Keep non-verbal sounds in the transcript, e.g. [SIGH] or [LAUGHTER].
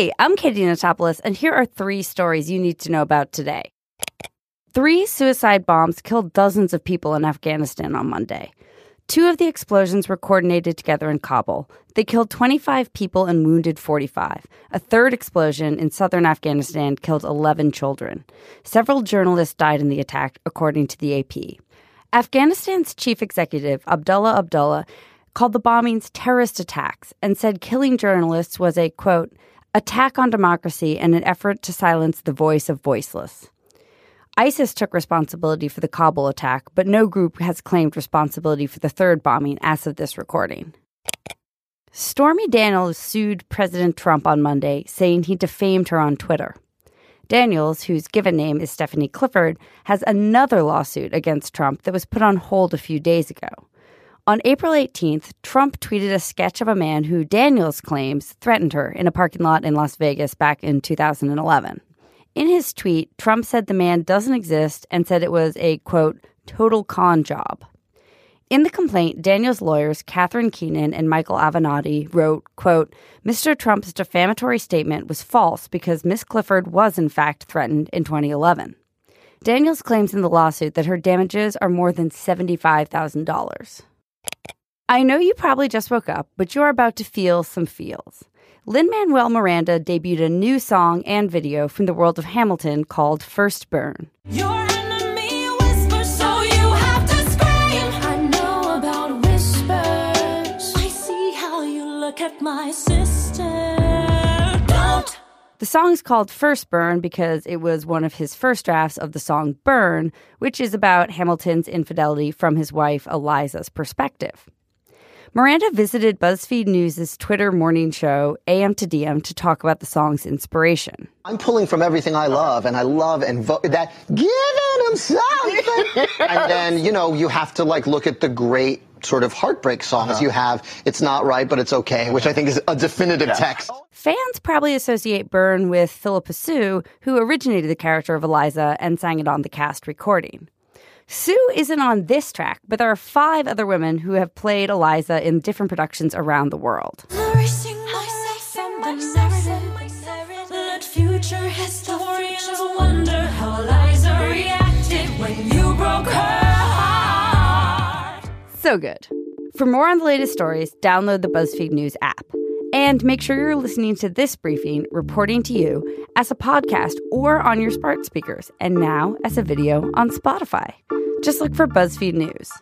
Hey, I'm Katie Notopoulos, and here are three stories you need to know about today. Three suicide bombs killed dozens of people in Afghanistan on Monday. Two of the explosions were coordinated together in Kabul. They killed 25 people and wounded 45. A third explosion in southern Afghanistan killed 11 children. Several journalists died in the attack, according to the AP. Afghanistan's chief executive, Abdullah Abdullah, called the bombings terrorist attacks and said killing journalists was a, quote, attack on democracy and an effort to silence the voice of voiceless. ISIS took responsibility for the Kabul attack, but no group has claimed responsibility for the third bombing as of this recording. Stormy Daniels sued President Trump on Monday, saying he defamed her on Twitter. Daniels, whose given name is Stephanie Clifford, has another lawsuit against Trump that was put on hold a few days ago. On April 18th, Trump tweeted a sketch of a man who Daniels claims threatened her in a parking lot in Las Vegas back in 2011. In his tweet, Trump said the man doesn't exist and said it was a, quote, total con job. In the complaint, Daniel's lawyers, Catherine Keenan and Michael Avenatti, wrote, quote, Mr. Trump's defamatory statement was false because Miss Clifford was in fact threatened in 2011. Daniels claims in the lawsuit that her damages are more than $75,000. I know you probably just woke up, but you're about to feel some feels. Lin Manuel Miranda debuted a new song and video from the world of Hamilton called First Burn. Your enemy whispers, so you have to scream. I know about whispers. I see how you look at my sister. Don't. The song is called First Burn because it was one of his first drafts of the song Burn, which is about Hamilton's infidelity from his wife Eliza's perspective. Miranda visited BuzzFeed News' Twitter morning show, AM to DM, to talk about the song's inspiration. I'm pulling from everything I love, and I love and vo- that giving them something. [LAUGHS] and then you know you have to like look at the great sort of heartbreak songs uh-huh. you have. It's not right, but it's okay, which I think is a definitive text. Fans probably associate Burn with Phillipa Soo, who originated the character of Eliza and sang it on the cast recording. Soo isn't on this track, but there are five other women who have played Eliza in different productions around the world. Nourishing myself from the narrative. Let future historians wonder how Eliza reacted when you broke her heart. So good. For more on the latest stories, download the BuzzFeed News app. And make sure you're listening to this briefing reporting to you as a podcast or on your smart speakers, and now as a video on Spotify. Just look for BuzzFeed News.